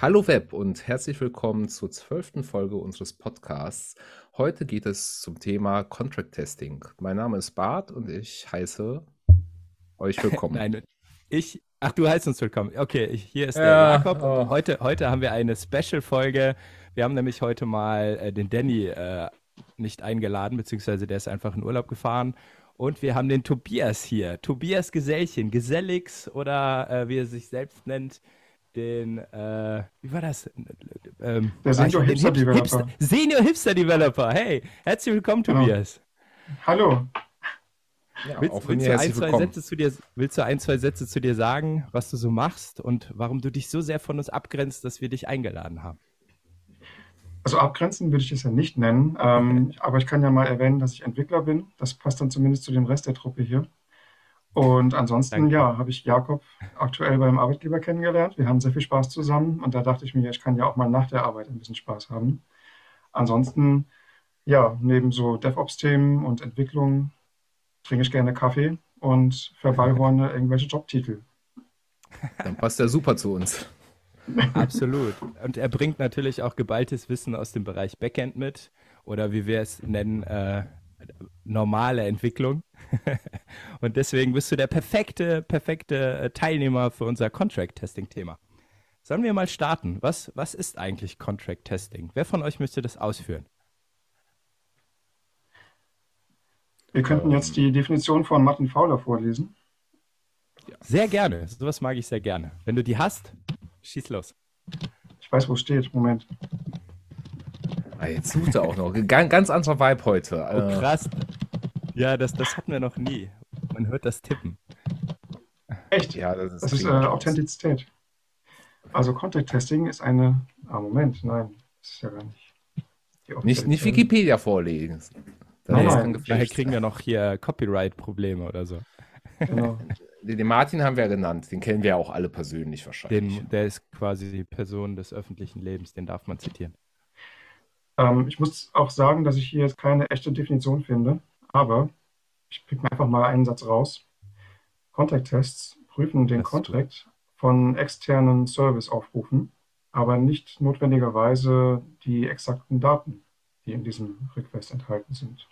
Hallo Web und herzlich willkommen zur zwölften Folge unseres Podcasts. Heute geht es zum Thema Contract Testing. Mein Name ist Bart und ich heiße euch willkommen. Nein, ich, ach, du heißt uns willkommen. Okay, ich, hier ist der Ja, Jakob. oh. Heute, heute haben wir eine Special-Folge. Wir haben nämlich heute mal äh, den Danny äh, nicht eingeladen, beziehungsweise der ist einfach in Urlaub gefahren. Und wir haben den Tobias hier. Tobias Gesellchen, Gesellix oder äh, wie er sich selbst nennt, den, äh, wie war das? Ähm, Der Senior Hipster Hip- Developer. Senior Hipster Developer. Hey, herzlich willkommen, Genau. Tobias. Hallo. Ja, Willst, willst, mir du ein, zwei. Sätze zu dir, willst du ein, zwei Sätze zu dir sagen, was du so machst und warum du dich so sehr von uns abgrenzt, dass wir dich eingeladen haben? Also abgrenzen würde ich es ja nicht nennen, ähm, aber ich kann ja mal erwähnen, dass ich Entwickler bin. Das passt dann zumindest zu dem Rest der Truppe hier. Und ansonsten, Danke. ja, habe ich Jakob aktuell beim Arbeitgeber kennengelernt. Wir haben sehr viel Spaß zusammen und da dachte ich mir, ich kann ja auch mal nach der Arbeit ein bisschen Spaß haben. Ansonsten, ja, neben so DevOps-Themen und Entwicklung trinke ich gerne Kaffee und verballhorne irgendwelche Jobtitel. Dann passt er super zu uns. Absolut. Und er bringt natürlich auch geballtes Wissen aus dem Bereich Backend mit oder wie wir es nennen, äh, normale Entwicklung. und deswegen bist du der perfekte, perfekte äh, Teilnehmer für unser Contract-Testing-Thema. Sollen wir mal starten? Was, was ist eigentlich Contract-Testing? Wer von euch möchte das ausführen? Wir könnten jetzt die Definition von Martin Fowler vorlesen. Sehr gerne. Sowas mag ich sehr gerne. Wenn du die hast, schieß los. Ich weiß, wo es steht. Moment. Ah, jetzt sucht er auch noch. Ganz, ganz anderer Vibe heute. Oh, Äh, krass. Ja, das, das hatten wir noch nie. Man hört das Tippen. Echt? ja, das ist, Das ist äh. Authentizität. Also Contact Testing ist eine. Ah, Moment, nein, das ist ja gar nicht. die Nicht, nicht. Wikipedia vorlegen. Nein, Daher kriegen wir noch hier Copyright-Probleme oder so. Genau. Den, den Martin haben wir ja genannt. Den kennen wir ja auch alle persönlich wahrscheinlich. Den, der ist quasi die Person des öffentlichen Lebens, den darf man zitieren. Ähm, ich muss auch sagen, dass ich hier jetzt keine echte Definition finde, aber ich pick mir einfach mal einen Satz raus. Contact Tests prüfen den. Contract von externen Service-Aufrufen, aber nicht notwendigerweise die exakten Daten, die in diesem Request enthalten sind.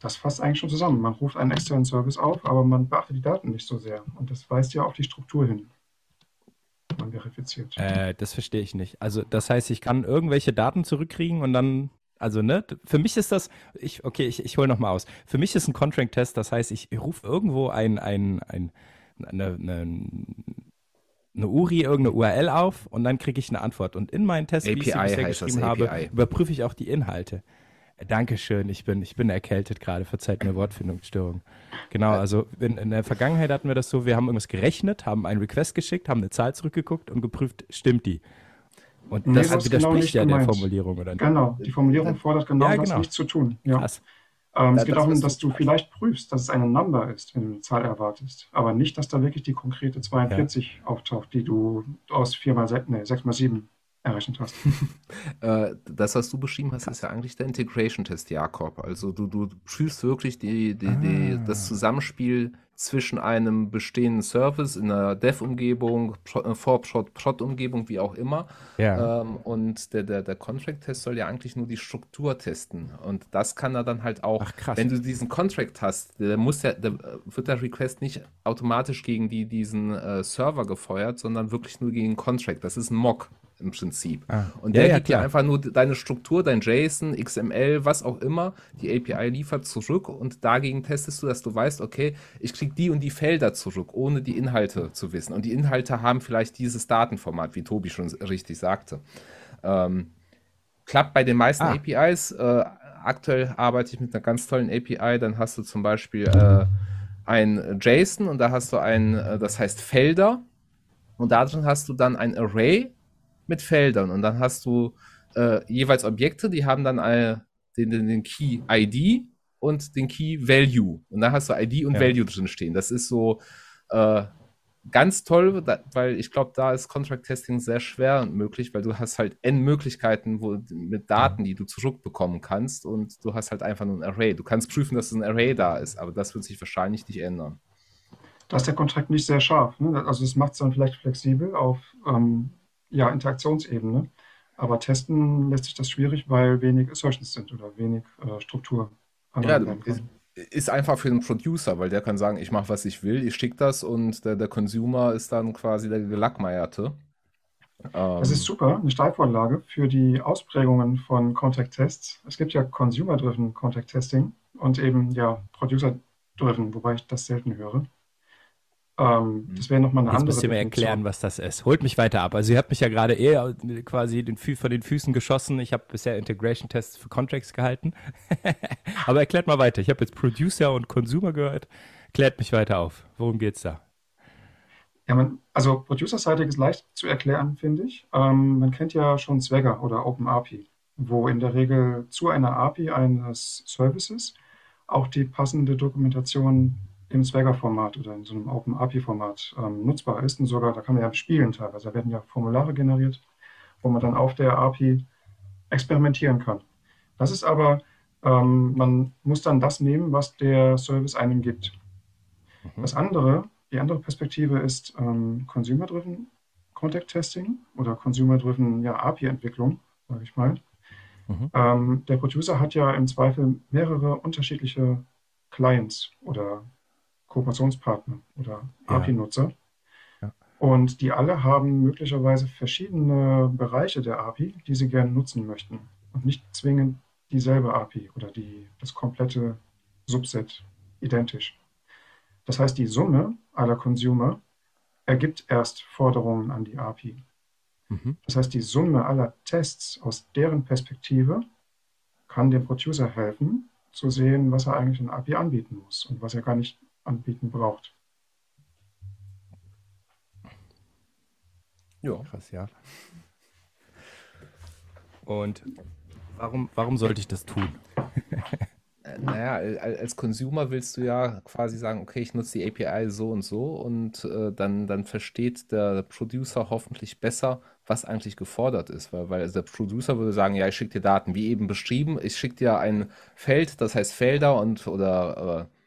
Das fasst eigentlich schon zusammen. Man ruft einen externen Service auf, aber man beachtet die Daten nicht so sehr. Und das weist ja auf die Struktur hin. Man verifiziert. Äh, das verstehe ich nicht. Also, das heißt, ich kann irgendwelche Daten zurückkriegen und dann, also, ne, für mich ist das, ich, okay, ich, ich hole nochmal aus. Für mich ist ein Contract-Test, das heißt, ich rufe irgendwo ein, ein, ein, eine, eine, eine URI, irgendeine URL auf und dann kriege ich eine Antwort. Und in meinen Test, wie ich sie API bisher geschrieben habe, API. überprüfe ich auch die Inhalte. Dankeschön, ich bin, ich bin erkältet gerade, verzeiht mir Wortfindungsstörung. Genau, also in, in der Vergangenheit hatten wir das so, wir haben irgendwas gerechnet, haben einen Request geschickt, haben eine Zahl zurückgeguckt und geprüft, stimmt die? Und Nee, das das ist widerspricht genau nicht ja der gemeint. Formulierung, oder nicht? Genau, die Formulierung fordert genau Ja, das genau. nicht zu tun. Ja. Krass. Ähm, Ja, es geht das, darum, dass du- vielleicht prüfst, dass es eine Number ist, wenn du eine Zahl erwartest. Aber nicht, dass da wirklich die konkrete 42 auftaucht, die du aus 4 mal 6, nee, 6 mal 7 errechnet hast. Äh, das, was du beschrieben hast, ist ja eigentlich der Integration-Test, Jakob. Also du, du prüfst wirklich die, die, die, Ah. das Zusammenspiel zwischen einem bestehenden Service in einer Dev-Umgebung, äh, For-Prod-Umgebung, wie auch immer. Ja. Ähm, und der, der, der Contract-Test soll ja eigentlich nur die Struktur testen. Und das kann er dann halt auch, Ach, krass. wenn du diesen Contract hast, der muss ja, der, wird der Request nicht automatisch gegen die, diesen äh, Server gefeuert, sondern wirklich nur gegen den Contract. Das ist ein Mock im Prinzip. Ah. Und Ja, der ja, gibt dir einfach nur deine Struktur, dein JSON, XML, was auch immer, die API liefert zurück und dagegen testest du, dass du weißt, okay, ich krieg die und die Felder zurück, ohne die Inhalte zu wissen. Und die Inhalte haben vielleicht dieses Datenformat, wie Tobi schon richtig sagte. Ähm, klappt bei den meisten Ah. APIs. Äh, aktuell arbeite ich mit einer ganz tollen API. Dann hast du zum Beispiel äh, ein JSON und da hast du ein, äh, das heißt Felder. Und darin hast du dann ein Array mit Feldern. Und dann hast du äh, jeweils Objekte, die haben dann eine, den, den, den Key ID und den Key Value. Und da hast du ID und Ja. Value drin stehen. Das ist so äh, ganz toll, da, weil ich glaube, da ist Contract Testing sehr schwer möglich, weil du hast halt N Möglichkeiten wo, mit Daten, die du zurückbekommen kannst und du hast halt einfach nur ein Array. Du kannst prüfen, dass ein Array da ist, aber das wird sich wahrscheinlich nicht ändern. Da ist der Kontrakt nicht sehr scharf. Ne? Also das macht es dann vielleicht flexibel auf ähm, ja, Interaktionsebene. Aber testen lässt sich das schwierig, weil wenig Assertions sind oder wenig äh, Struktur. Ja, ist, ist, einfach für den Producer, weil der kann sagen, ich mache, was ich will, ich schicke das und der, der Consumer ist dann quasi der Gelackmeierte. Das ist ähm, super, eine Steilvorlage für die Ausprägungen von Contact Tests. Es gibt ja Consumer-Driven Contact Testing und eben ja Producer-Driven, wobei ich das selten höre. Ähm, mhm. das wäre nochmal eine Jetzt andere müsst ihr mir erklären, was das ist. Holt mich weiter ab. Also ihr habt mich ja gerade eher quasi den von den Füßen geschossen. Ich habe bisher Integration-Tests für Contracts gehalten. Aber erklärt mal weiter. Ich habe jetzt Producer und Consumer gehört. Klärt mich weiter auf. Worum geht's da? Ja, man, also producer-seitig ist leicht zu erklären, finde ich. Ähm, man kennt ja schon Swagger oder OpenAPI, wo in der Regel zu einer API eines Services auch die passende Dokumentation im Swagger-Format oder in so einem OpenAPI-Format ähm, nutzbar ist. Und sogar, da kann man ja spielen teilweise. Da werden ja Formulare generiert, wo man dann auf der API experimentieren kann. Das ist aber, ähm, man muss dann das nehmen, was der Service einem gibt. Mhm. Das andere, die andere Perspektive ist ähm, Consumer-Driven Contact Testing oder Consumer-Driven ja, API-Entwicklung, sage ich mal. Mhm. Ähm, der Producer hat ja im Zweifel mehrere unterschiedliche Clients oder Kooperationspartner oder API-Nutzer. Ja. Und die alle haben möglicherweise verschiedene Bereiche der API, die sie gerne nutzen möchten. Und nicht zwingend dieselbe API oder die, das komplette Subset identisch. Das heißt, die Summe aller Consumer ergibt erst Forderungen an die API. Mhm. Das heißt, die Summe aller Tests aus deren Perspektive kann dem Producer helfen, zu sehen, was er eigentlich in API anbieten muss und was er gar nicht anbieten braucht. Ja. Krass, ja. Und warum, warum sollte ich das tun? Äh, naja, als Consumer willst du ja quasi sagen, okay, ich nutze die API so und so und äh, dann, dann versteht der Producer hoffentlich besser, was eigentlich gefordert ist. Weil, weil der Producer würde sagen, ja, ich schicke dir Daten, wie eben beschrieben, ich schicke dir ein Feld, das heißt Felder und oder äh,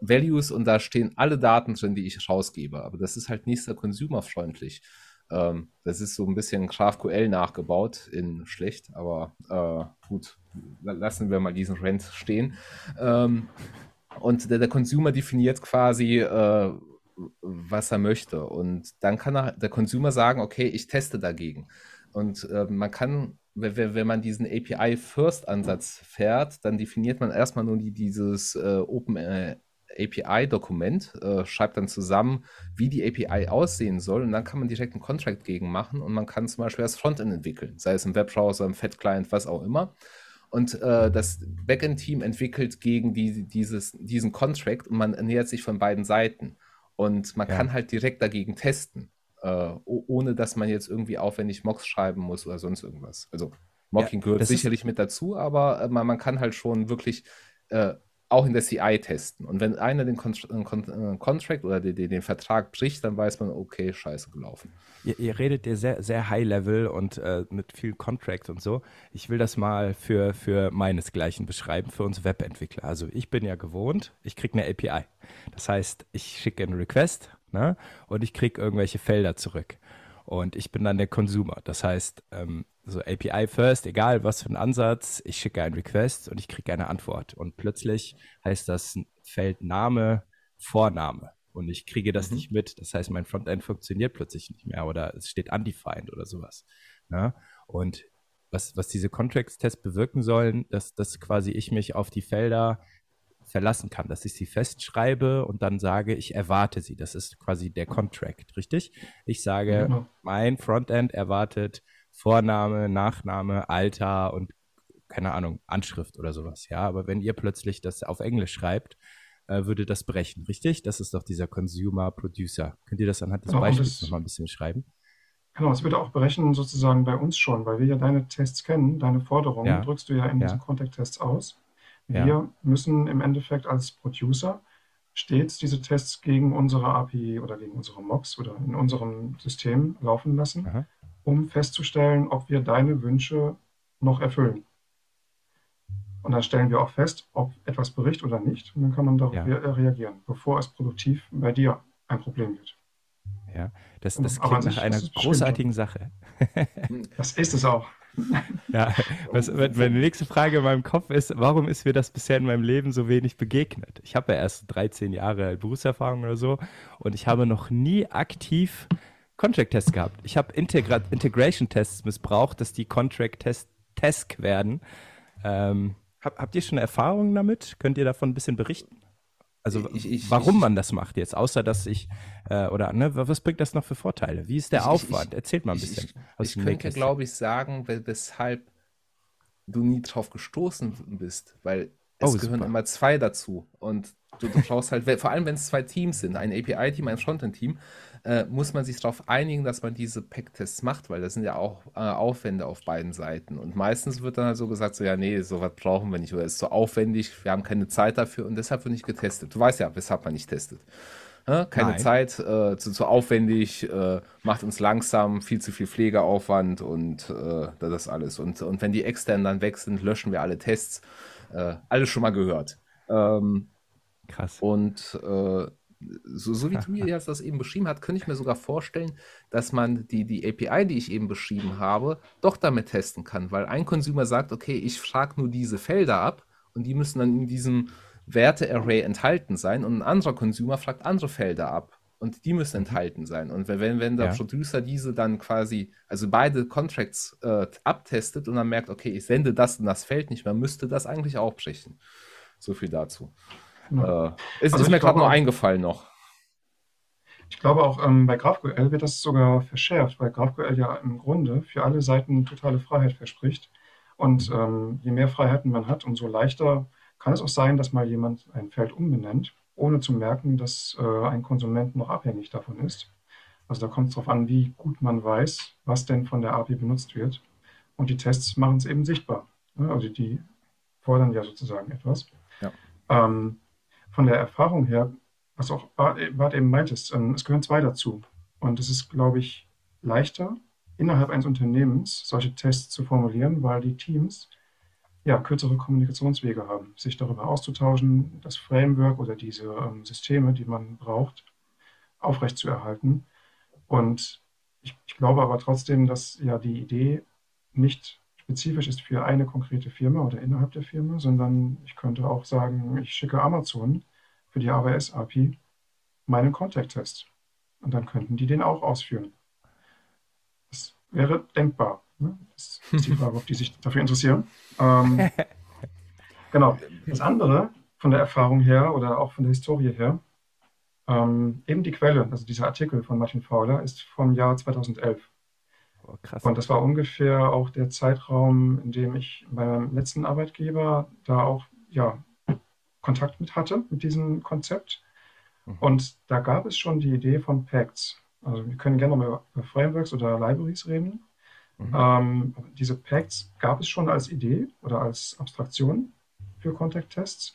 Values und da stehen alle Daten drin, die ich rausgebe. Aber das ist halt nicht sehr consumerfreundlich. Ähm, das ist so ein bisschen GraphQL nachgebaut in schlecht, aber äh, gut, lassen wir mal diesen Rent stehen. Ähm, und der, der Consumer definiert quasi, äh, was er möchte. Und dann kann er, der Consumer sagen, okay, ich teste dagegen. Und äh, man kann wenn, wenn man diesen API-First-Ansatz fährt, dann definiert man erstmal nur die, dieses äh, Open äh, API-Dokument, äh, schreibt dann zusammen, wie die API aussehen soll und dann kann man direkt einen Contract gegen machen und man kann zum Beispiel das Frontend entwickeln, sei es im Webbrowser, im Fat-Client, was auch immer. Und äh, das Backend-Team entwickelt gegen die, dieses, diesen Contract und man nähert sich von beiden Seiten. Und man ja. kann halt direkt dagegen testen, äh, ohne dass man jetzt irgendwie aufwendig Mocks schreiben muss oder sonst irgendwas. Also Mocking ja, gehört sicherlich mit dazu, aber äh, man, man, kann halt schon wirklich äh, auch in der CI testen. Und wenn einer den äh, äh, Contract oder den, den, Vertrag bricht, dann weiß man, okay, scheiße gelaufen. Ihr, ihr redet ja sehr, sehr high-level und äh, mit viel Contract und so. Ich will das mal für, für meinesgleichen beschreiben, für uns Webentwickler. Also ich bin ja gewohnt, ich kriege eine API. Das heißt, ich schicke einen Request ne, und ich kriege irgendwelche Felder zurück. Und ich bin dann der Consumer. Das heißt, ähm, so API first, egal was für ein Ansatz, ich schicke einen Request und ich kriege eine Antwort. Und plötzlich heißt das Feld Name, Vorname. Und ich kriege das mhm. nicht mit. Das heißt, mein Frontend funktioniert plötzlich nicht mehr oder es steht undefined oder sowas. Ja? Ne? Und was, was diese Contracts-Tests bewirken sollen, dass, dass quasi ich mich auf die Felder verlassen kann, dass ich sie festschreibe und dann sage, ich erwarte sie. Das ist quasi der Contract, richtig? Ich sage, genau. mein Frontend erwartet Vorname, Nachname, Alter und keine Ahnung, Anschrift oder sowas. Ja, aber wenn ihr plötzlich das auf Englisch schreibt, äh, würde das brechen, richtig? Das ist doch dieser Consumer Producer. Könnt ihr das anhand des genau, Beispiels nochmal ein bisschen schreiben? Genau, es würde auch brechen sozusagen bei uns schon, weil wir ja deine Tests kennen, deine Forderungen ja. drückst du ja in ja. diesen Contact-Tests aus. Wir ja. müssen im Endeffekt als Producer stets diese Tests gegen unsere API oder gegen unsere Mocks oder in unserem System laufen lassen, Aha. Um festzustellen, ob wir deine Wünsche noch erfüllen. Und dann stellen wir auch fest, ob etwas bricht oder nicht. Und dann kann man darauf ja. re reagieren, bevor es produktiv bei dir ein Problem wird. Ja, das, das klingt nach einer großartigen Sache. das ist es auch. Ja, was, meine nächste Frage in meinem Kopf ist, warum ist mir das bisher in meinem Leben so wenig begegnet? Ich habe ja erst 13 Jahre Berufserfahrung oder so und ich habe noch nie aktiv Contract-Tests gehabt. Ich habe Integra Integration-Tests missbraucht, dass die Contract-Tests Task werden. Ähm, hab, habt ihr schon Erfahrungen damit? Könnt ihr davon ein bisschen berichten? Also ich, ich, warum ich, man das macht jetzt, außer dass ich, äh, oder ne, was bringt das noch für Vorteile? Wie ist der Aufwand? Erzählt mal ein bisschen. Ich, könnte, glaube ich, sagen, weshalb du nie drauf gestoßen bist, weil es oh, gehören super. immer zwei dazu. Und du, du brauchst halt, vor allem wenn es zwei Teams sind, ein API-Team, ein Frontend-Team, äh, muss man sich darauf einigen, dass man diese Pack-Tests macht, weil das sind ja auch äh, Aufwände auf beiden Seiten. Und meistens wird dann halt so gesagt, so ja, nee, sowas brauchen wir nicht oder ist zu so aufwendig, wir haben keine Zeit dafür und deshalb wird nicht getestet. Du weißt ja, weshalb man nicht testet. Ja, keine Nein. Zeit, äh, zu, zu aufwendig, äh, macht uns langsam, viel zu viel Pflegeaufwand und äh, das alles. Und, und wenn die externen dann weg sind, löschen wir alle Tests. Äh, alles schon mal gehört. Ähm, Krass. Und äh, so, so wie Tobias das eben beschrieben hat, könnte ich mir sogar vorstellen, dass man die, die API, die ich eben beschrieben habe, doch damit testen kann, weil ein Consumer sagt, okay, ich frage nur diese Felder ab und die müssen dann in diesem Werte-Array enthalten sein und ein anderer Consumer fragt andere Felder ab und die müssen mhm. enthalten sein. Und wenn, wenn der ja. Producer diese dann quasi, also beide Contracts äh, abtestet und dann merkt, okay, ich sende das in das Feld nicht mehr, müsste das eigentlich auch brechen. So viel dazu. Ja. Äh, es also ist mir gerade nur eingefallen noch. Ich glaube auch ähm, bei GraphQL wird das sogar verschärft, weil GraphQL ja im Grunde für alle Seiten totale Freiheit verspricht. Und ähm, je mehr Freiheiten man hat, umso leichter kann es auch sein, dass mal jemand ein Feld umbenennt, ohne zu merken, dass äh, ein Konsument noch abhängig davon ist. Also da kommt es darauf an, wie gut man weiß, was denn von der API benutzt wird. Und die Tests machen es eben sichtbar. Ne? Also die fordern ja sozusagen etwas. Ja. Ähm, von der Erfahrung her, was auch Bart eben meintest, ähm, es gehören zwei dazu. Und es ist, glaube ich, leichter, innerhalb eines Unternehmens solche Tests zu formulieren, weil die Teams ja kürzere Kommunikationswege haben, sich darüber auszutauschen, das Framework oder diese ähm, Systeme, die man braucht, aufrechtzuerhalten. Und ich, ich glaube aber trotzdem, dass ja die Idee nicht spezifisch ist für eine konkrete Firma oder innerhalb der Firma, sondern ich könnte auch sagen, ich schicke Amazon für die AWS-API meinen Contact-Test. Und dann könnten die den auch ausführen. Das wäre denkbar. Ne? Das ist die Frage, ob die sich dafür interessieren. Ähm, genau. Das andere von der Erfahrung her oder auch von der Historie her, ähm, eben die Quelle, also dieser Artikel von Martin Fowler, ist vom Jahr 2011. Oh, krass. Und das war ungefähr auch der Zeitraum, in dem ich bei meinem letzten Arbeitgeber da auch ja, Kontakt mit hatte, mit diesem Konzept. Mhm. Und da gab es schon die Idee von Pacts. Also wir können gerne mal über Frameworks oder Libraries reden. Mhm. Ähm, diese Pacts gab es schon als Idee oder als Abstraktion für Contact-Tests,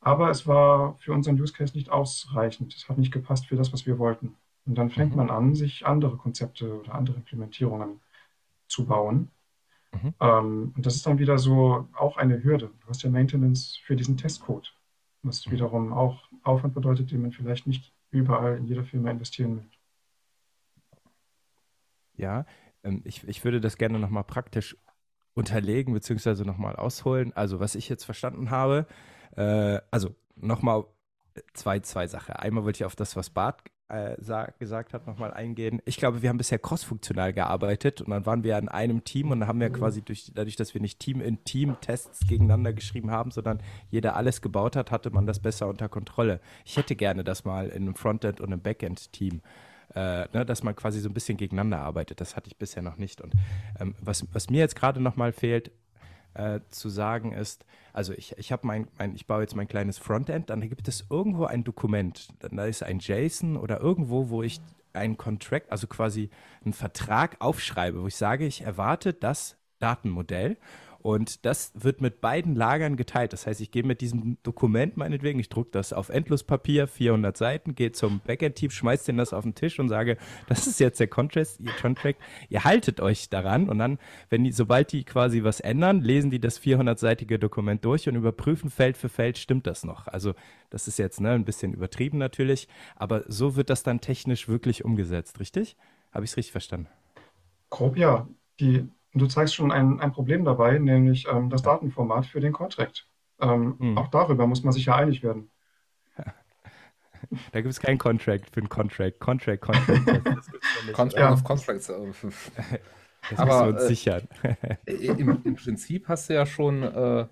aber es war für unseren Use Case nicht ausreichend. Es hat nicht gepasst für das, was wir wollten. Und dann fängt mhm. man an, sich andere Konzepte oder andere Implementierungen zu bauen. Mhm. Ähm, und das ist dann wieder so auch eine Hürde. Du hast ja Maintenance für diesen Testcode, was mhm. wiederum auch Aufwand bedeutet, den man vielleicht nicht überall in jeder Firma investieren will. Ja, ähm, ich, ich würde das gerne nochmal praktisch unterlegen, beziehungsweise nochmal ausholen. Also, was ich jetzt verstanden habe, äh, also nochmal zwei, zwei Sachen. Einmal wollte ich auf das, was Bart äh, sag, gesagt hat, nochmal eingehen. Ich glaube, wir haben bisher crossfunktional gearbeitet und dann waren wir in einem Team und dann haben wir quasi durch, dadurch, dass wir nicht Team in Team Tests gegeneinander geschrieben haben, sondern jeder alles gebaut hat, hatte man das besser unter Kontrolle. Ich hätte gerne das mal in einem Frontend und einem Backend-Team. Äh, ne, dass man quasi so ein bisschen gegeneinander arbeitet. Das hatte ich bisher noch nicht. Und ähm, was, was mir jetzt gerade nochmal fehlt, äh, zu sagen ist, also ich, ich habe mein, mein, ich baue jetzt mein kleines Frontend, dann gibt es irgendwo ein Dokument, da ist ein JSON oder irgendwo, wo ich einen Contract, also quasi einen Vertrag aufschreibe, wo ich sage, ich erwarte das Datenmodell Und das wird mit beiden Lagern geteilt. Das heißt, ich gehe mit diesem Dokument meinetwegen, ich drucke das auf Endlospapier, 400 Seiten, gehe zum Backend-Team, schmeiß denen das auf den Tisch und sage, das ist jetzt der Contract, ihr Contract, ihr haltet euch daran und dann, wenn die, sobald die quasi was ändern, lesen die das 400-seitige Dokument durch und überprüfen Feld für Feld, stimmt das noch? Also das ist jetzt ne, ein bisschen übertrieben natürlich, aber so wird das dann technisch wirklich umgesetzt, richtig? Habe ich es richtig verstanden? Grob ja. Die, du zeigst schon ein, ein Problem dabei, nämlich ähm, das Datenformat für den Contract. Ähm, hm. Auch darüber muss man sich ja einig werden. Da gibt es keinen Contract für einen Contract. Contract, Contract. Das, das ja Contract ja. of Contracts. Das Aber uns äh, sichern. Im, Im, Prinzip hast du ja schon äh,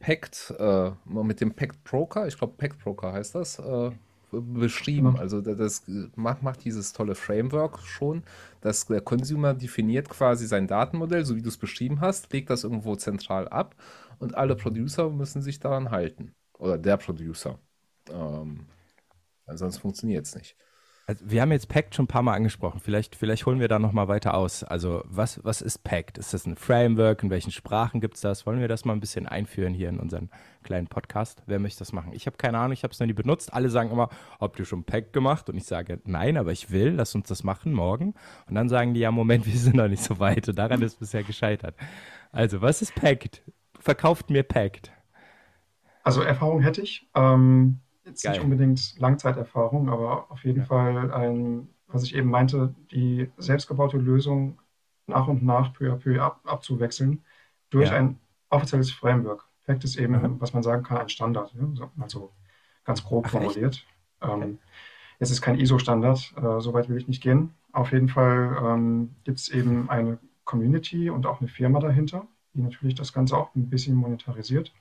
Pact, äh, mit dem Pact Broker, ich glaube Pact Broker heißt das, äh, beschrieben. Mhm. Also das macht, macht dieses tolle Framework schon, dass der Consumer definiert quasi sein Datenmodell, so wie du es beschrieben hast, legt das irgendwo zentral ab und alle Producer müssen sich daran halten. Oder der Producer. Ähm, sonst funktioniert es nicht. Also wir haben jetzt Pact schon ein paar Mal angesprochen. Vielleicht, vielleicht holen wir da nochmal weiter aus. Also was, was ist Pact? Ist das ein Framework? In welchen Sprachen gibt es das? Wollen wir das mal ein bisschen einführen hier in unseren kleinen Podcast? Wer möchte das machen? Ich habe keine Ahnung, ich habe es noch nie benutzt. Alle sagen immer, habt ihr schon Pact gemacht? Und ich sage, nein, aber ich will, lass uns das machen morgen. Und dann sagen die, ja, Moment, wir sind noch nicht so weit. Und daran ist bisher gescheitert. Also, was ist Pact? Verkauft mir Pact. Also Erfahrung hätte ich. Ähm jetzt Geil. nicht unbedingt Langzeiterfahrung, aber auf jeden ja. Fall ein, was ich eben meinte, die selbstgebaute Lösung nach und nach peu à peu ab, abzuwechseln durch ja. ein offizielles Framework. Fact ist eben, mhm. was man sagen kann, ein Standard, ja? also ganz grob Ach, formuliert. Ähm, es ist kein ISO-Standard, äh, so weit will ich nicht gehen. Auf jeden Fall ähm, gibt es eben eine Community und auch eine Firma dahinter, die natürlich das Ganze auch ein bisschen monetarisiert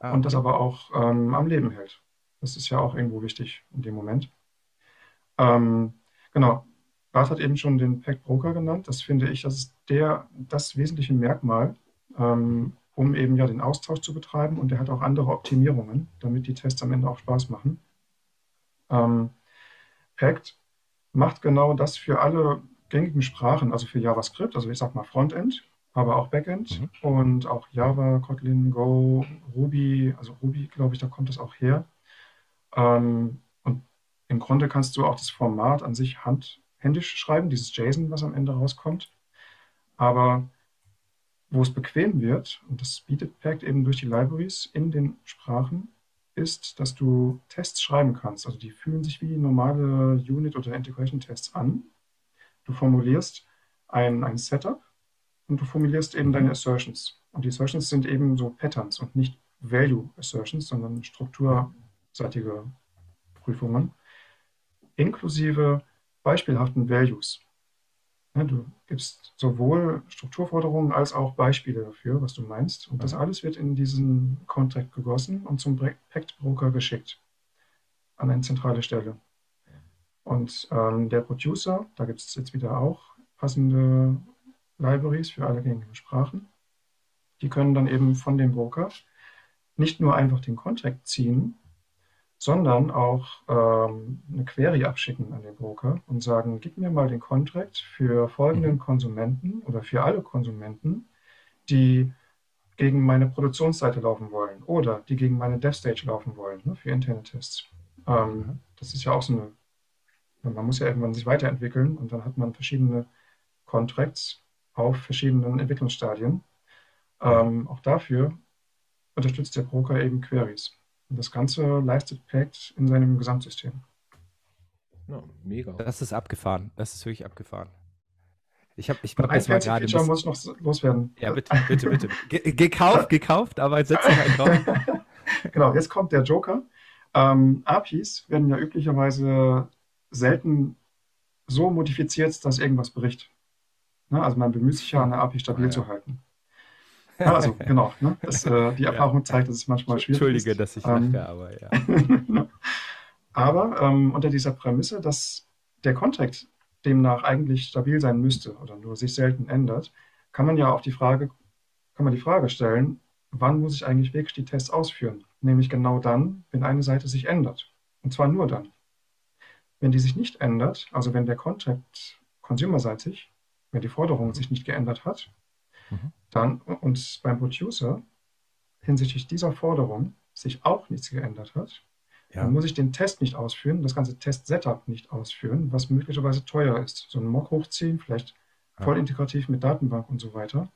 ah, und das aber auch ähm, am Leben hält. Das ist ja auch irgendwo wichtig in dem Moment. Ähm, genau. Bart hat eben schon den Pact Broker genannt. Das finde ich, das ist der, das wesentliche Merkmal, ähm, um eben ja den Austausch zu betreiben. Und der hat auch andere Optimierungen, damit die Tests am Ende auch Spaß machen. Ähm, Pact macht genau das für alle gängigen Sprachen, also für JavaScript, also ich sag mal Frontend, aber auch Backend mhm. und auch Java, Kotlin, Go, Ruby, also Ruby, glaube ich, da kommt es auch her. Ähm, und im Grunde kannst du auch das Format an sich hand, händisch schreiben, dieses JSON, was am Ende rauskommt. Aber wo es bequem wird, und das bietet Pact eben durch die Libraries in den Sprachen, ist, dass du Tests schreiben kannst. Also die fühlen sich wie normale Unit- oder Integration-Tests an. Du formulierst ein, ein Setup und du formulierst eben deine Assertions. Und die Assertions sind eben so Patterns und nicht Value Assertions, sondern Struktur seitige Prüfungen, inklusive beispielhaften Values. Du gibst sowohl Strukturforderungen als auch Beispiele dafür, was du meinst. Und das alles wird in diesen Contract gegossen und zum Pact-Broker geschickt an eine zentrale Stelle. Und ähm, der Producer, da gibt es jetzt wieder auch passende Libraries für alle gängigen Sprachen. Die können dann eben von dem Broker nicht nur einfach den Contract ziehen, sondern auch ähm, eine Query abschicken an den Broker und sagen, gib mir mal den Contract für folgenden mhm. Konsumenten oder für alle Konsumenten, die gegen meine Produktionsseite laufen wollen oder die gegen meine DevStage laufen wollen, ne, für interne Tests. Ähm, mhm. Das ist ja auch so eine, man muss ja irgendwann sich weiterentwickeln und dann hat man verschiedene Contracts auf verschiedenen Entwicklungsstadien. Ähm, auch dafür unterstützt der Broker eben Queries. Und das Ganze leistet Pact in seinem Gesamtsystem. Ja, mega. Das ist abgefahren. Das ist wirklich abgefahren. Ich habe ich hab jetzt mal gerade. Feature muss noch loswerden. Ja, bitte, bitte, bitte. Ge gekauft, gekauft, aber setz noch einen drauf. genau, jetzt kommt der Joker. Ähm, APIs werden ja üblicherweise selten so modifiziert, dass irgendwas bricht. Ne? Also man bemüht sich ja, eine API stabil ah, ja. zu halten. Also, genau. Ne? Das, äh, die Erfahrung zeigt, dass es manchmal schwierig Entschuldige, ist. dass ich ähm, lache, aber ja. aber ähm, unter dieser Prämisse, dass der Contract demnach eigentlich stabil sein müsste oder nur sich selten ändert, kann man ja auch die Frage, kann man die Frage stellen, wann muss ich eigentlich wirklich die Tests ausführen? Nämlich genau dann, wenn eine Seite sich ändert. Und zwar nur dann. Wenn die sich nicht ändert, also wenn der Contract consumerseitig, wenn die Forderung sich nicht geändert hat, mhm. dann und beim Producer hinsichtlich dieser Forderung sich auch nichts geändert hat, ja. dann muss ich den Test nicht ausführen, das ganze Test-Setup nicht ausführen, was möglicherweise teuer ist. So ein Mock hochziehen, vielleicht voll integrativ mit Datenbank und so weiter.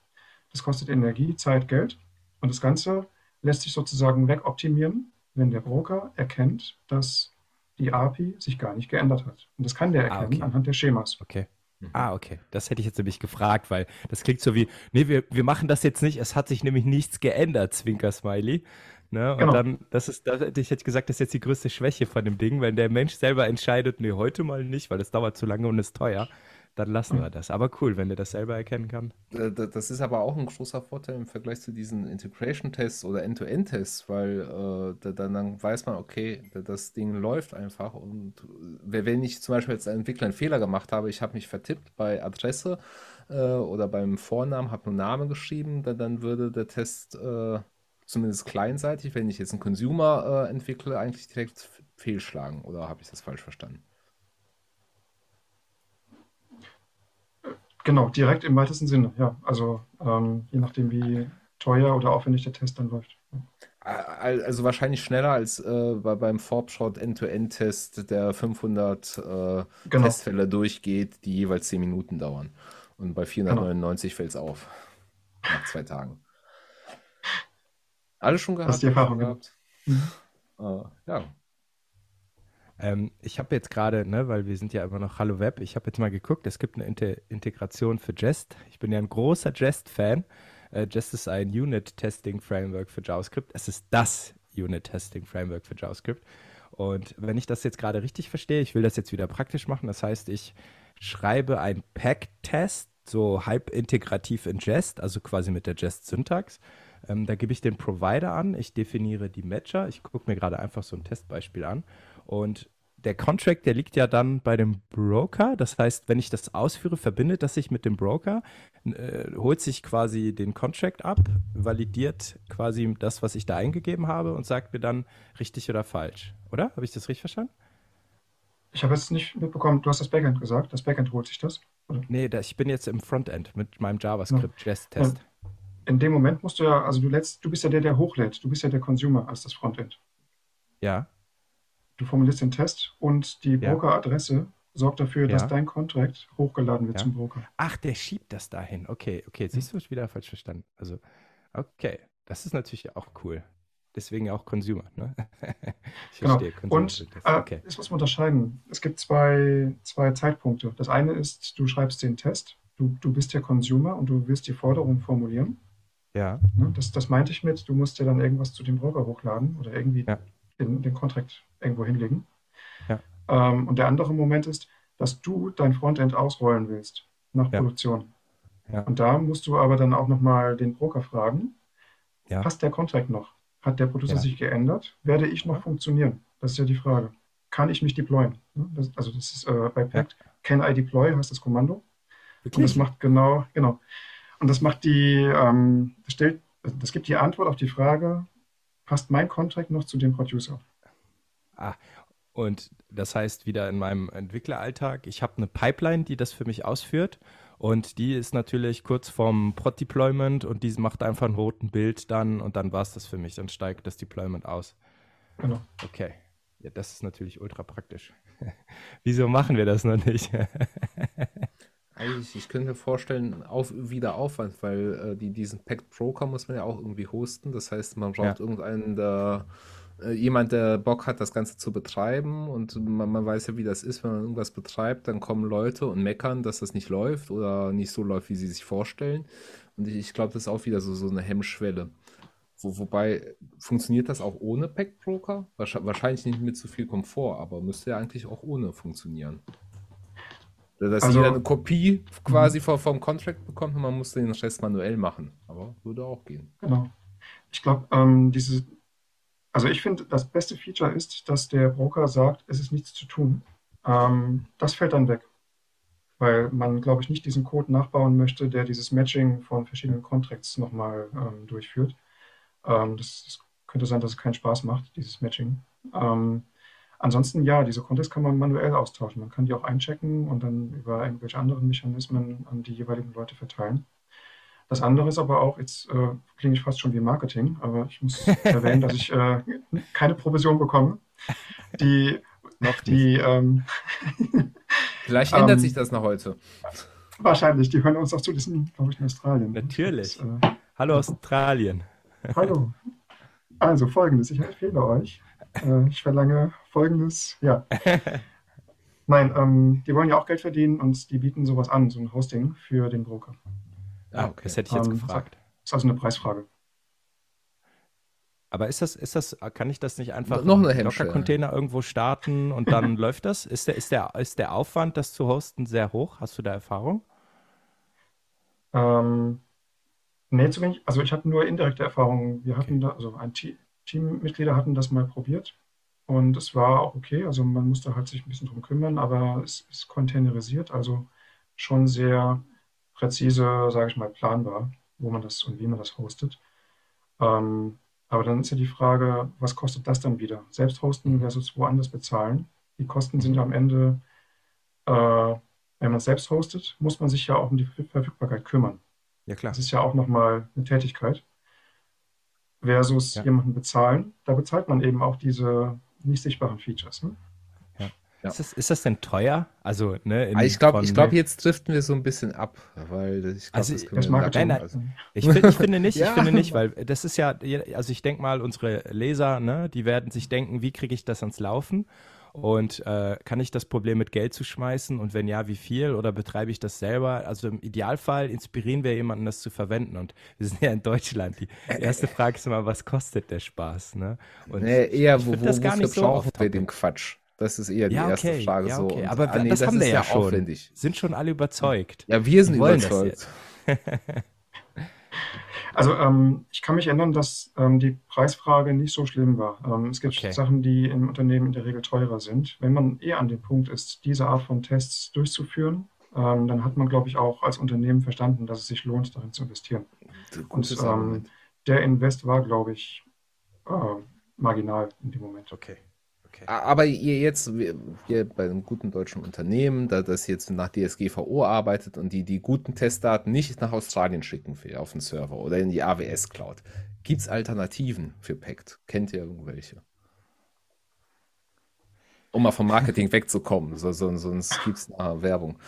Das kostet Energie, Zeit, Geld. Und das Ganze lässt sich sozusagen wegoptimieren, wenn der Broker erkennt, dass die API sich gar nicht geändert hat. Und das kann der ah, erkennen ah, okay. anhand der Schemas. Okay. Mhm. Ah, okay. Das hätte ich jetzt nämlich gefragt, weil das klingt so wie, nee, wir, wir machen das jetzt nicht, es hat sich nämlich nichts geändert, Zwinker-Smiley. Ne? Und genau. dann, das ist, das, ich hätte gesagt, das ist jetzt die größte Schwäche von dem Ding, wenn der Mensch selber entscheidet, nee, heute mal nicht, weil das dauert zu lange und ist teuer dann lassen wir das. Aber cool, wenn der das selber erkennen kann. Äh, das ist aber auch ein großer Vorteil im Vergleich zu diesen Integration-Tests oder End-to-End-Tests, weil äh, dann, dann, weiß man, okay, das Ding läuft einfach. Und wenn ich zum Beispiel als Entwickler einen Fehler gemacht habe, ich habe mich vertippt bei Adresse äh, oder beim Vornamen, habe nur Name geschrieben, dann, dann würde der Test äh, zumindest kleinseitig, wenn ich jetzt einen Consumer äh, entwickle, eigentlich direkt fehlschlagen. Oder habe ich das falsch verstanden? Genau, direkt im weitesten Sinne, ja. Also ähm, je nachdem, wie teuer oder aufwendig der Test dann läuft. Also wahrscheinlich schneller als äh, bei, beim Forbes-Shot End-to-End-Test, der 500 äh, genau. Testfälle durchgeht, die jeweils 10 Minuten dauern. Und bei 499 genau. fällt es auf. Nach zwei Tagen. Alles schon gehabt? Hast die Erfahrung gehabt? Mhm. Äh, ja, ähm, ich habe jetzt gerade, ne, weil wir sind ja immer noch Hallo Web, ich habe jetzt mal geguckt, es gibt eine Inter Integration für Jest. Ich bin ja ein großer Jest-Fan. Äh, Jest ist ein Unit-Testing-Framework für JavaScript. Es ist das Unit-Testing-Framework für JavaScript. Und wenn ich das jetzt gerade richtig verstehe, ich will das jetzt wieder praktisch machen. Das heißt, ich schreibe ein Pack-Test, so halb integrativ in Jest, also quasi mit der Jest-Syntax. Ähm, da gebe ich den Provider an, ich definiere die Matcher. Ich gucke mir gerade einfach so ein Testbeispiel an und der Contract, der liegt ja dann bei dem Broker. Das heißt, wenn ich das ausführe, verbindet das sich mit dem Broker, äh, holt sich quasi den Contract ab, validiert quasi das, was ich da eingegeben habe und sagt mir dann richtig oder falsch. Oder? Habe ich das richtig verstanden? Ich habe es nicht mitbekommen. Du hast das Backend gesagt. Das Backend holt sich das? Oder? Nee, das, ich bin jetzt im Frontend mit meinem JavaScript-Jest-Test. Ja. In dem Moment musst du ja, also du, lädst, du bist ja der, der hochlädt. Du bist ja der Consumer als das Frontend. Ja. Du formulierst den Test und die Brokeradresse sorgt dafür, dass dein Contract hochgeladen wird ja. zum Broker. Ach, der schiebt das dahin. Okay, okay, jetzt siehst du es wieder falsch verstanden. Also, okay, das ist natürlich auch cool. Deswegen auch Consumer. Ne? ich genau. verstehe. Consumer und äh, okay. das muss man unterscheiden. Es gibt zwei, zwei Zeitpunkte. Das eine ist, du schreibst den Test, du, du bist der Consumer und du willst die Forderung formulieren. Ja. Ne? Das, das meinte ich mit, du musst dir dann irgendwas zu dem Broker hochladen oder irgendwie ja. Den, den Contract irgendwo hinlegen. Ja. Ähm, und der andere Moment ist, dass du dein Frontend ausrollen willst nach ja. Produktion. Ja. Und da musst du aber dann auch nochmal den Broker fragen, passt der Contract noch? Hat der Producer sich geändert? Werde ich noch funktionieren? Das ist ja die Frage. Kann ich mich deployen? Das, also das ist äh, bei Pact, can I deploy heißt das Kommando. Wirklich? Und das macht genau, genau. Und das macht die, ähm, das stellt, das gibt die Antwort auf die Frage, passt mein Contract noch zu dem Producer? Ah, und das heißt wieder in meinem Entwickleralltag, ich habe eine Pipeline, die das für mich ausführt. Und die ist natürlich kurz vorm Prod-Deployment und die macht einfach ein roten Bild dann und dann war es das für mich. Dann steigt das Deployment aus. Genau. Okay. Ja, das ist natürlich ultra praktisch. Wieso machen wir das noch nicht? Eigentlich, ich könnte mir vorstellen, auf, wieder Aufwand, weil äh, die, diesen Packed Broker muss man ja auch irgendwie hosten. Das heißt, man braucht ja. irgendeinen, der äh, jemand, der Bock hat, das Ganze zu betreiben und man, man, weiß ja, wie das ist, wenn man irgendwas betreibt, dann kommen Leute und meckern, dass das nicht läuft oder nicht so läuft, wie sie sich vorstellen. Und ich, ich glaube, das ist auch wieder so, so eine Hemmschwelle. Wo, wobei, funktioniert das auch ohne Pack Broker? Wahrscheinlich nicht mit zu viel Komfort, aber müsste ja eigentlich auch ohne funktionieren. Dass also, jeder eine Kopie quasi mhm. vom, vom Contract bekommt und man muss den Rest manuell machen. Aber würde auch gehen. Genau. Ich glaube, ähm, diese also ich finde, das beste Feature ist, dass der Broker sagt, es ist nichts zu tun. Ähm, das fällt dann weg, weil man, glaube ich, nicht diesen Code nachbauen möchte, der dieses Matching von verschiedenen Contracts nochmal ähm, durchführt. Ähm, das, das, könnte sein, dass es keinen Spaß macht, dieses Matching. Ähm, ansonsten ja, diese Contracts kann man manuell austauschen. Man kann die auch einchecken und dann über irgendwelche anderen Mechanismen an die jeweiligen Leute verteilen. Das andere ist aber auch, jetzt äh, klinge ich fast schon wie Marketing, aber ich muss erwähnen, dass ich äh, keine Provision bekomme. Die, Noch die, ähm, Vielleicht ändert Ähm, sich das noch heute. wahrscheinlich, die hören uns auch zu, die sind, glaube ich, in Australien. Natürlich. Das, äh, Hallo Australien. hallo. Also folgendes, ich empfehle euch, äh, ich verlange folgendes, ja. Nein, ähm, die wollen ja auch Geld verdienen und die bieten sowas an, so ein Hosting für den Broker. Ah, okay. Das hätte ich jetzt Ähm, gefragt. Ist also eine Preisfrage. Aber ist das, ist das, kann ich das nicht einfach Noch eine im Hemmschwelle. Docker-Container irgendwo starten und dann läuft das? Ist der, ist der, ist der Aufwand, das zu hosten, sehr hoch? Hast du da Erfahrung? Ähm, nee, zu wenig. Also ich hatte nur indirekte Erfahrungen. Wir hatten da, also ein Te Teammitglieder hatten das mal probiert und es war auch okay. Also man musste halt sich ein bisschen drum kümmern, aber es ist containerisiert, also schon sehr präzise, sage ich mal, planbar, wo man das und wie man das hostet. Ähm, aber dann ist ja die Frage, was kostet das dann wieder? Selbst hosten versus woanders bezahlen. Die Kosten sind ja am Ende, äh, wenn man es selbst hostet, muss man sich ja auch um die Verfügbarkeit kümmern. Ja, klar. Das ist ja auch nochmal eine Tätigkeit. Versus Ja. jemanden bezahlen, da bezahlt man eben auch diese nicht sichtbaren Features. Ne? Ja. Ist das, ist das denn teuer? Also, ne, in, Aber ich glaube, ich glaub, jetzt driften wir so ein bisschen ab, weil das- ich glaube, Also, das können Das Marketing. nein, also, Ich, find, ich finde nicht, ich Ja. finde nicht, weil das ist ja, also ich denke mal, unsere Leser, ne, die werden sich denken, wie kriege ich das ans Laufen? Und äh, kann ich das Problem mit Geld zu schmeißen? Und wenn ja, wie viel? Oder betreibe ich das selber? Also im Idealfall inspirieren wir jemanden, das zu verwenden. Und wir sind ja in Deutschland. Die erste Frage ist immer, was kostet der Spaß? Ne? Und nee, eher, ich wo, find wo, das gar nicht so brauchen wir den Quatsch? Das ist eher die Ja, erste okay, Frage ja, so. okay. Und, Aber ah, nee, das, haben wir ja schon. aufwendig. Sind schon alle überzeugt. Ja, wir sind das überzeugt. Also ähm, ich kann mich erinnern, dass ähm, die Preisfrage nicht so schlimm war. Ähm, es gibt Okay. Sachen, die im Unternehmen in der Regel teurer sind. Wenn man eher an dem Punkt ist, diese Art von Tests durchzuführen, ähm, dann hat man, glaube ich, auch als Unternehmen verstanden, dass es sich lohnt, darin zu investieren. Und, ähm. Der Invest war, glaube ich, äh, marginal in dem Moment. Okay. Okay. Aber ihr jetzt, hier bei einem guten deutschen Unternehmen, da das jetzt nach DSGVO arbeitet und die die guten Testdaten nicht nach Australien schicken will auf den Server oder in die AWS Cloud, gibt es Alternativen für PACT? Kennt ihr irgendwelche? Um mal vom Marketing wegzukommen, so, so, sonst gibt es nachher Werbung.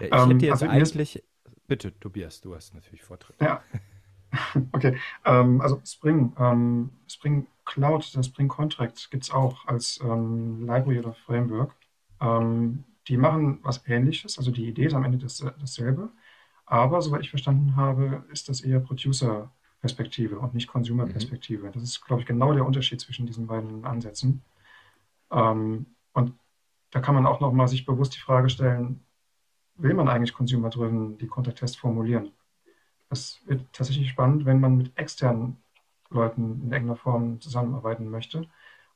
Ja, Ich Ähm, hätte jetzt also mir ist- eigentlich. Bitte, Tobias, du hast natürlich Vortritt. Ja, okay. Ähm, also Spring, ähm, Spring Cloud, das Spring Contract gibt es auch als ähm, Library oder Framework. Ähm, die machen was Ähnliches, also die Idee ist am Ende das, dasselbe, aber soweit ich verstanden habe, ist das eher Producer-Perspektive und nicht Consumer-Perspektive. Das ist, glaube ich, genau der Unterschied zwischen diesen beiden Ansätzen. Ähm, und da kann man auch noch mal sich bewusst die Frage stellen, will man eigentlich Consumer-driven die Contract-Tests formulieren? Das wird tatsächlich spannend, wenn man mit externen Leuten in irgendeiner Form zusammenarbeiten möchte.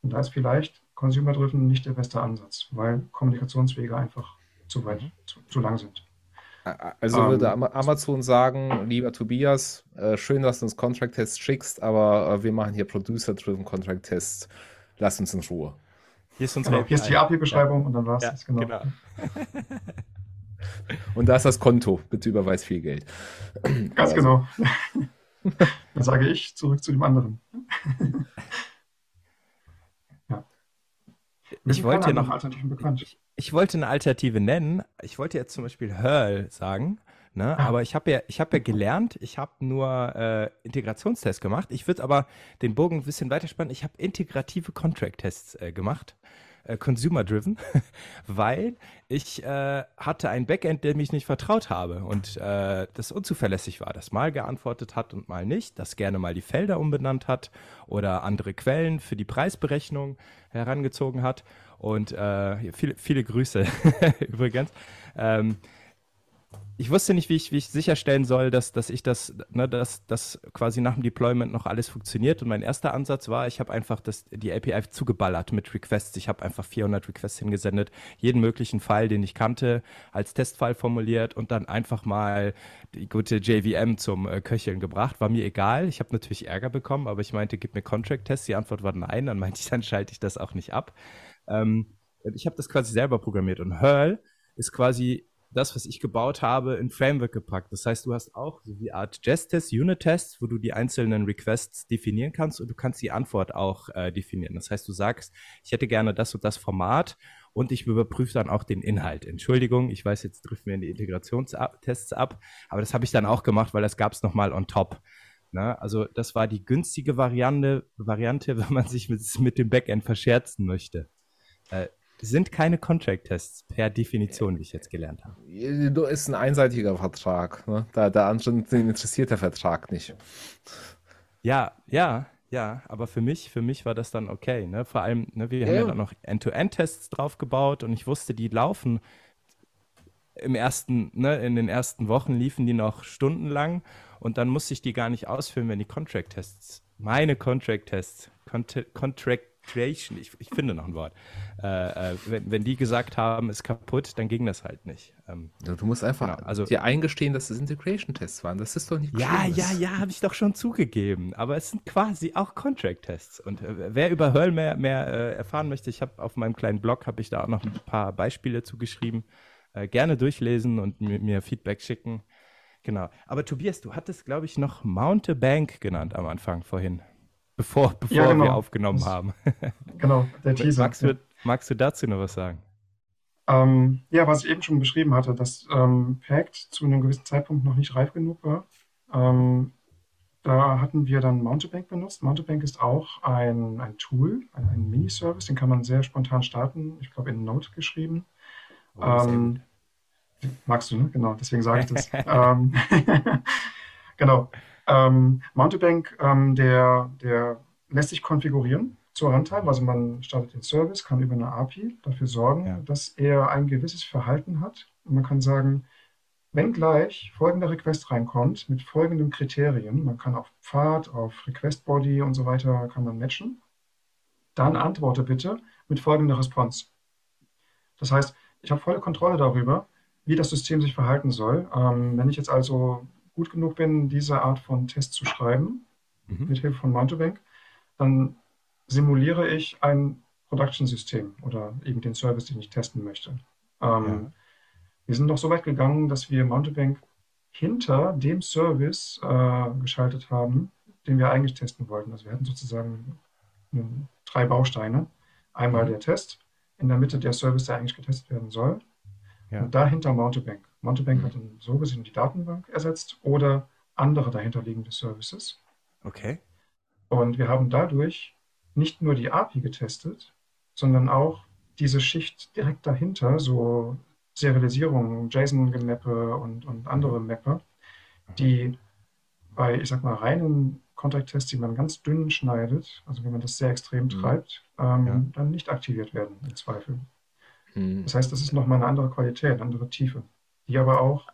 Und da ist vielleicht Consumer-Driven nicht der beste Ansatz, weil Kommunikationswege einfach zu weit, zu, zu lang sind. Also Ähm, würde Ama- Amazon sagen, lieber Tobias, äh, schön, dass du uns Contract-Tests schickst, aber äh, wir machen hier Producer-Driven Contract-Tests. Lass uns in Ruhe. Hier ist unsere Genau, hier ist die API-Beschreibung und dann war es Ja, das. Genau. genau. Und da ist das Konto. Bitte überweis viel Geld. Ganz Also, genau. dann sage ich zurück zu dem anderen. ja. Ich wollte noch- anderen Alternativen bekannt. Ich, ich wollte eine Alternative nennen. Ich wollte jetzt zum Beispiel Hurl sagen. Ne? Ah. Aber ich habe ja, ich habe ja gelernt, ich habe nur äh, Integrationstests gemacht. Ich würde aber den Bogen ein bisschen weiterspannen. Ich habe integrative Contract-Tests äh, gemacht, äh, consumer-driven, weil ich äh, hatte ein Backend, dem ich nicht vertraut habe und äh, das unzuverlässig war, das mal geantwortet hat und mal nicht, das gerne mal die Felder umbenannt hat oder andere Quellen für die Preisberechnung herangezogen hat. Und äh, viele, viele Grüße übrigens. Ähm, ich wusste nicht, wie ich, wie ich sicherstellen soll, dass, dass ich das, ne, dass, dass quasi nach dem Deployment noch alles funktioniert. Und mein erster Ansatz war, ich habe einfach das, die API zugeballert mit Requests. Ich habe einfach 400 Requests hingesendet, jeden möglichen File, den ich kannte, als Testfile formuliert und dann einfach mal die gute JVM zum äh, Köcheln gebracht. War mir egal. Ich habe natürlich Ärger bekommen, aber ich meinte, gib mir Contract-Tests. Die Antwort war nein. Dann meinte ich, dann schalte ich das auch nicht ab. Ähm, ich habe das quasi selber programmiert und Hurl ist quasi das, was ich gebaut habe, in Framework gepackt. Das heißt, du hast auch so wie Art Jest-Tests, Unit-Tests, wo du die einzelnen Requests definieren kannst und du kannst die Antwort auch äh, definieren. Das heißt, du sagst, ich hätte gerne das und das Format und ich überprüfe dann auch den Inhalt. Entschuldigung, ich weiß, jetzt trifft mir in die Integrationstests ab, aber das habe ich dann auch gemacht, weil das gab es nochmal on top. Ne? Also das war die günstige Variante, Variante, wenn man sich mit, mit dem Backend verscherzen möchte. Äh, sind keine Contract-Tests per Definition, wie ich jetzt gelernt habe. Du ist ein einseitiger Vertrag. Ne? Da, da anscheinend interessiert der Vertrag nicht. Ja, ja, ja, aber für mich, für mich war das dann okay. Ne? Vor allem, ne, wir ja. haben ja dann noch End-to-End-Tests draufgebaut und ich wusste, die laufen im ersten, ne, in den ersten Wochen liefen die noch stundenlang und dann musste ich die gar nicht ausfüllen, wenn die Contract-Tests, meine Contract-Tests, Contract Creation, ich, ich finde noch ein Wort. Äh, äh, wenn, wenn die gesagt haben, ist kaputt, dann ging das halt nicht. Ähm, ja, du musst einfach genau, also, dir eingestehen, dass es Integration-Tests waren. Das ist doch nicht Ja, Schlimmes. ja, ja, habe ich doch schon zugegeben. Aber es sind quasi auch Contract-Tests. Und äh, wer über Höll mehr, mehr äh, erfahren möchte, ich habe auf meinem kleinen Blog, habe ich da auch noch ein paar Beispiele zugeschrieben. Äh, gerne durchlesen und mir, mir Feedback schicken. Genau. Aber Tobias, du hattest, glaube ich, noch Mountebank genannt am Anfang vorhin bevor, bevor ja, genau. wir aufgenommen haben. genau, der Teaser. Magst du, magst du dazu noch was sagen? Ähm, ja, was ich eben schon beschrieben hatte, dass ähm, Pact zu einem gewissen Zeitpunkt noch nicht reif genug war. Ähm, da hatten wir dann Mountebank benutzt. Mountebank ist auch ein, ein Tool, ein, ein Miniservice, den kann man sehr spontan starten. Ich glaube, in Node geschrieben. Oh, ähm, magst du, ne? Genau, deswegen sage ich das. ähm, genau. Ähm, Mountebank, ähm, der, der lässt sich konfigurieren zur Runtime. Also man startet den Service, kann über eine API dafür sorgen, ja. dass er ein gewisses Verhalten hat. Und man kann sagen, wenn gleich folgender Request reinkommt mit folgenden Kriterien, man kann auf Pfad, auf Request Body und so weiter kann man matchen, dann antworte bitte mit folgender Response. Das heißt, ich habe volle Kontrolle darüber, wie das System sich verhalten soll. Ähm, wenn ich jetzt also gut genug bin, diese Art von Test zu schreiben, mhm. mit Hilfe von Mountebank, dann simuliere ich ein Production-System oder eben den Service, den ich testen möchte. Ähm, ja. Wir sind noch so weit gegangen, dass wir Mountebank hinter dem Service äh, geschaltet haben, den wir eigentlich testen wollten. Also wir hatten sozusagen drei Bausteine. Einmal mhm. der Test, in der Mitte der Service, der eigentlich getestet werden soll. Ja. Und dahinter Mountebank. Mountebank mhm. hat dann so gesehen die Datenbank ersetzt oder andere dahinterliegende Services. Okay. Und wir haben dadurch nicht nur die API getestet, sondern auch diese Schicht direkt dahinter, so Serialisierung, JSON-Gemappe und, und andere Mapper, die bei, ich sag mal, reinen Contact-Tests, die man ganz dünn schneidet, also wenn man das sehr extrem mhm. treibt, ähm, ja. dann nicht aktiviert werden im Zweifel. Mhm. Das heißt, das ist nochmal eine andere Qualität, eine andere Tiefe die aber auch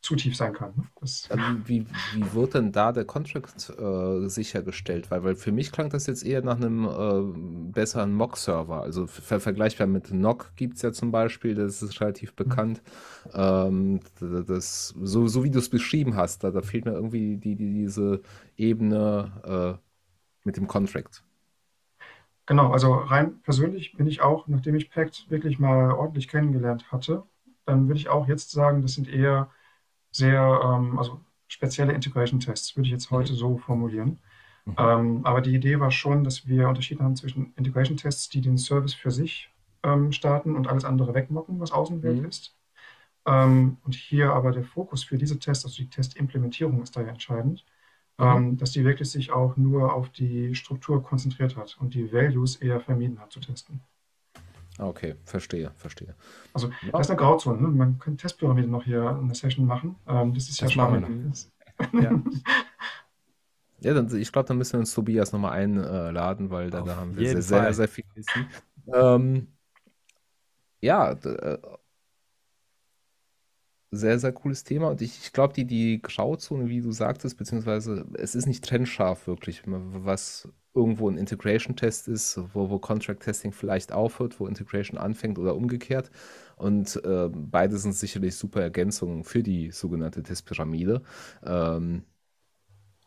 zu tief sein kann. Ne? Das wie, wie wird denn da der Contract äh, sichergestellt? Weil, weil für mich klang das jetzt eher nach einem äh, besseren Mock-Server. Also ver vergleichbar mit Nock gibt es ja zum Beispiel, das ist relativ mhm. bekannt. Mhm. Ähm, das, so, so wie du es beschrieben hast, da, da fehlt mir irgendwie die, die, diese Ebene äh, mit dem Contract. Genau, also rein persönlich bin ich auch, nachdem ich Pact wirklich mal ordentlich kennengelernt hatte, dann würde ich auch jetzt sagen, das sind eher sehr, ähm, also spezielle Integration-Tests, würde ich jetzt heute so formulieren. Mhm. Ähm, aber die Idee war schon, dass wir Unterschiede haben zwischen Integration-Tests, die den Service für sich ähm, starten und alles andere wegmocken, was Außenwelt mhm. ist. Ähm, und hier aber der Fokus für diese Tests, also die Testimplementierung ist da ja entscheidend, mhm. Ähm, dass die wirklich sich auch nur auf die Struktur konzentriert hat und die Values eher vermieden hat zu testen. Okay, verstehe, verstehe. Also ja. das ist eine Grauzone. Ne? Man könnte Testpyramide noch hier eine Session machen. Ähm, das ist das ja spannend. Ja. ja, dann, ich glaube, dann müssen wir uns Tobias nochmal einladen, weil da, da haben wir sehr, sehr, sehr, viel Wissen. Ähm, ja, äh, sehr, sehr cooles Thema. Und ich, ich glaube, die, die Grauzone, wie du sagtest, beziehungsweise es ist nicht trennscharf wirklich, was irgendwo ein Integration-Test ist, wo, wo Contract-Testing vielleicht aufhört, wo Integration anfängt oder umgekehrt. Und äh, beide sind sicherlich super Ergänzungen für die sogenannte Testpyramide. Ähm,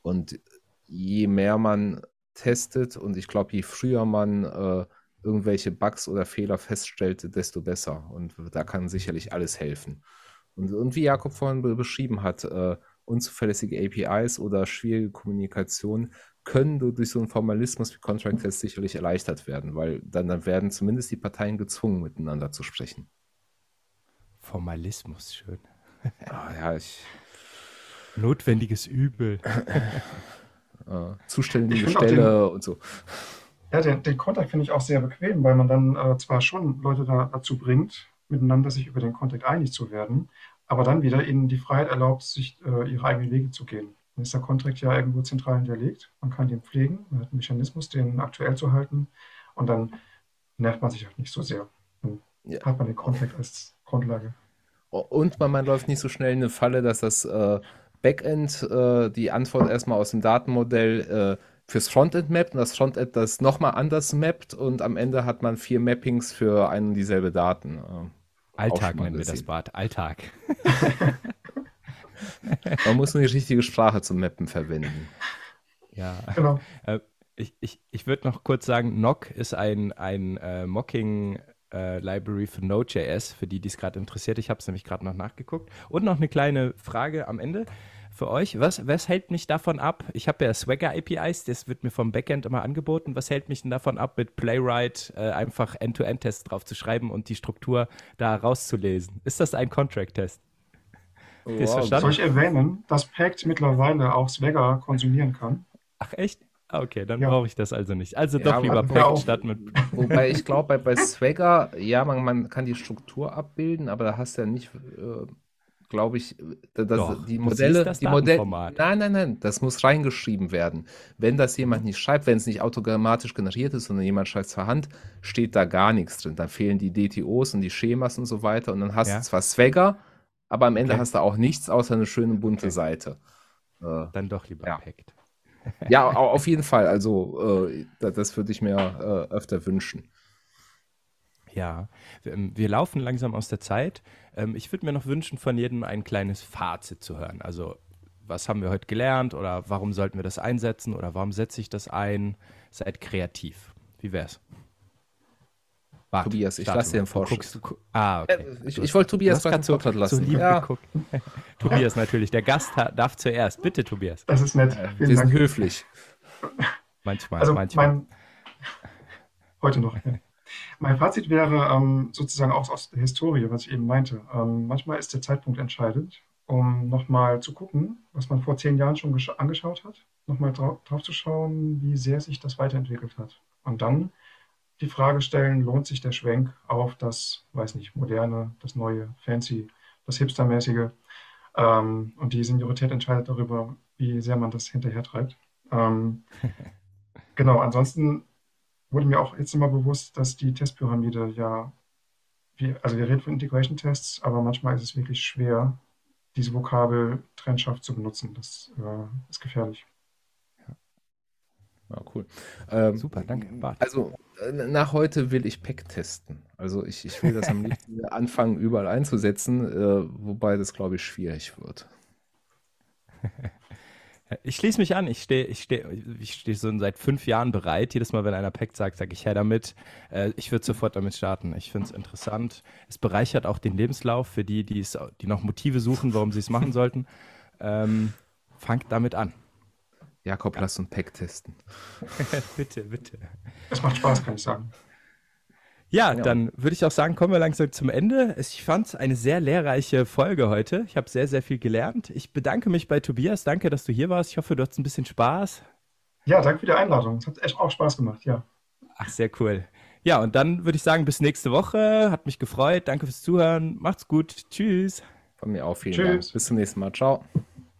und je mehr man testet und ich glaube, je früher man äh, irgendwelche Bugs oder Fehler feststellt, desto besser. Und da kann sicherlich alles helfen. Und, und wie Jakob vorhin beschrieben hat, äh, unzuverlässige APIs oder schwierige Kommunikation können durch so einen Formalismus wie Contract Test sicherlich erleichtert werden, weil dann, dann werden zumindest die Parteien gezwungen, miteinander zu sprechen. Formalismus, schön. Ah, ja, ich. Notwendiges Übel. äh, zuständige Stelle den, und so. Ja, den, den Contact finde ich auch sehr bequem, weil man dann äh, zwar schon Leute da, dazu bringt, miteinander sich über den Contact einig zu werden, aber dann wieder ihnen die Freiheit erlaubt, sich äh, ihre eigenen Wege zu gehen. Dann ist der Contract ja irgendwo zentral hinterlegt. Man kann den pflegen, man hat einen Mechanismus, den aktuell zu halten und dann nervt man sich auch nicht so sehr. Dann ja. hat man den Contract als Grundlage. Und man, man läuft nicht so schnell in eine Falle, dass das äh, Backend äh, die Antwort erstmal aus dem Datenmodell äh, fürs Frontend mappt und das Frontend das nochmal anders mappt und am Ende hat man vier Mappings für ein und dieselbe Daten. Äh, Alltag nennen wir das Bad. Alltag. man muss nur die richtige Sprache zum Mappen verwenden. Ja, genau. Äh, ich, ich, ich würde noch kurz sagen, Nock ist ein, ein äh, Mocking äh, Library für Node.js, für die, die es gerade interessiert. Ich habe es nämlich gerade noch nachgeguckt. Und noch eine kleine Frage am Ende für euch. Was, was hält mich davon ab? Ich habe ja Swagger APIs, das wird mir vom Backend immer angeboten. Was hält mich denn davon ab, mit Playwright äh, einfach End-to-End-Tests drauf zu schreiben und die Struktur da rauszulesen? Ist das ein Contract-Test? Wow. Soll ich erwähnen, dass Pact mittlerweile auch Swagger konsumieren kann? Ach echt? Ah, okay, dann ja. brauche ich das also nicht. Also doch lieber Pact statt mit. Wobei ich glaube, bei, bei Swagger, ja, man, man kann die Struktur abbilden, aber da hast du ja nicht, äh, glaube ich, das, doch, die Modelle, das die Modelle. Nein, nein, nein, das muss reingeschrieben werden. Wenn das jemand nicht schreibt, wenn es nicht autogrammatisch generiert ist, sondern jemand schreibt es per Hand, steht da gar nichts drin. Dann fehlen die DTOs und die Schemas und so weiter und dann hast ja. du zwar Swagger, aber am Ende okay. hast du auch nichts außer eine schöne bunte okay. Seite. Äh, dann doch lieber ja. Pact ja, auf jeden Fall. Also, äh, das würde ich mir äh, öfter wünschen. Ja, wir, ähm, wir, laufen langsam aus der Zeit. Ähm, ich würde mir noch wünschen, von jedem ein kleines Fazit zu hören. Also, was haben wir heute gelernt oder warum sollten wir das einsetzen oder warum setze ich das ein? Seid kreativ. Wie wär's? Warte, Tobias, ich lasse dir einen Vorschuss. ah, okay. Äh, ich, ich wollte Tobias gerade so, lassen. Ja. Tobias natürlich, der Gast darf zuerst. Bitte, Tobias. Das ist nett. Vielen Wir sind höflich. Manchmal, also manchmal. Mein, heute noch. Mein Fazit wäre ähm, sozusagen auch aus der Historie, was ich eben meinte. Ähm, manchmal ist der Zeitpunkt entscheidend, um nochmal zu gucken, was man vor zehn Jahren schon angeschaut hat, nochmal drauf, drauf zu schauen, wie sehr sich das weiterentwickelt hat. Und dann die Frage stellen, lohnt sich der Schwenk auf das, weiß nicht, moderne, das neue, fancy, das hipstermäßige. Ähm, und die Seniorität entscheidet darüber, wie sehr man das hinterher treibt. Ähm, genau, ansonsten wurde mir auch jetzt immer bewusst, dass die Testpyramide ja, wie, also wir reden von Integration-Tests, aber manchmal ist es wirklich schwer, diese Vokabel trennscharf zu benutzen. Das äh, ist gefährlich. Ja, cool. Ähm, Super, danke. Bart. Also äh, nach heute will ich Pack testen. Also ich, ich will das am liebsten anfangen, überall einzusetzen, äh, wobei das, glaube ich, schwierig wird. Ich schließe mich an. Ich stehe ich steh, ich steh so seit fünf Jahren bereit. Jedes Mal, wenn einer Pack sagt, sage ich her damit. Äh, ich würde sofort damit starten. Ich finde es interessant. Es bereichert auch den Lebenslauf für die, die noch Motive suchen, warum sie es machen sollten. Ähm, fangt damit an. Jakob, lass uns Pack testen. bitte, bitte. Es macht Spaß, kann ich sagen. Ja, ja. dann würde ich auch sagen, kommen wir langsam zum Ende. Ich fand es eine sehr lehrreiche Folge heute. Ich habe sehr, sehr viel gelernt. Ich bedanke mich bei Tobias. Danke, dass du hier warst. Ich hoffe, du hattest ein bisschen Spaß. Ja, danke für die Einladung. Es hat echt auch Spaß gemacht, ja. Ach, sehr cool. Ja, und dann würde ich sagen, bis nächste Woche. Hat mich gefreut. Danke fürs Zuhören. Macht's gut. Tschüss. Von mir auch vielen Tschüss. Dank. Bis zum nächsten Mal. Ciao.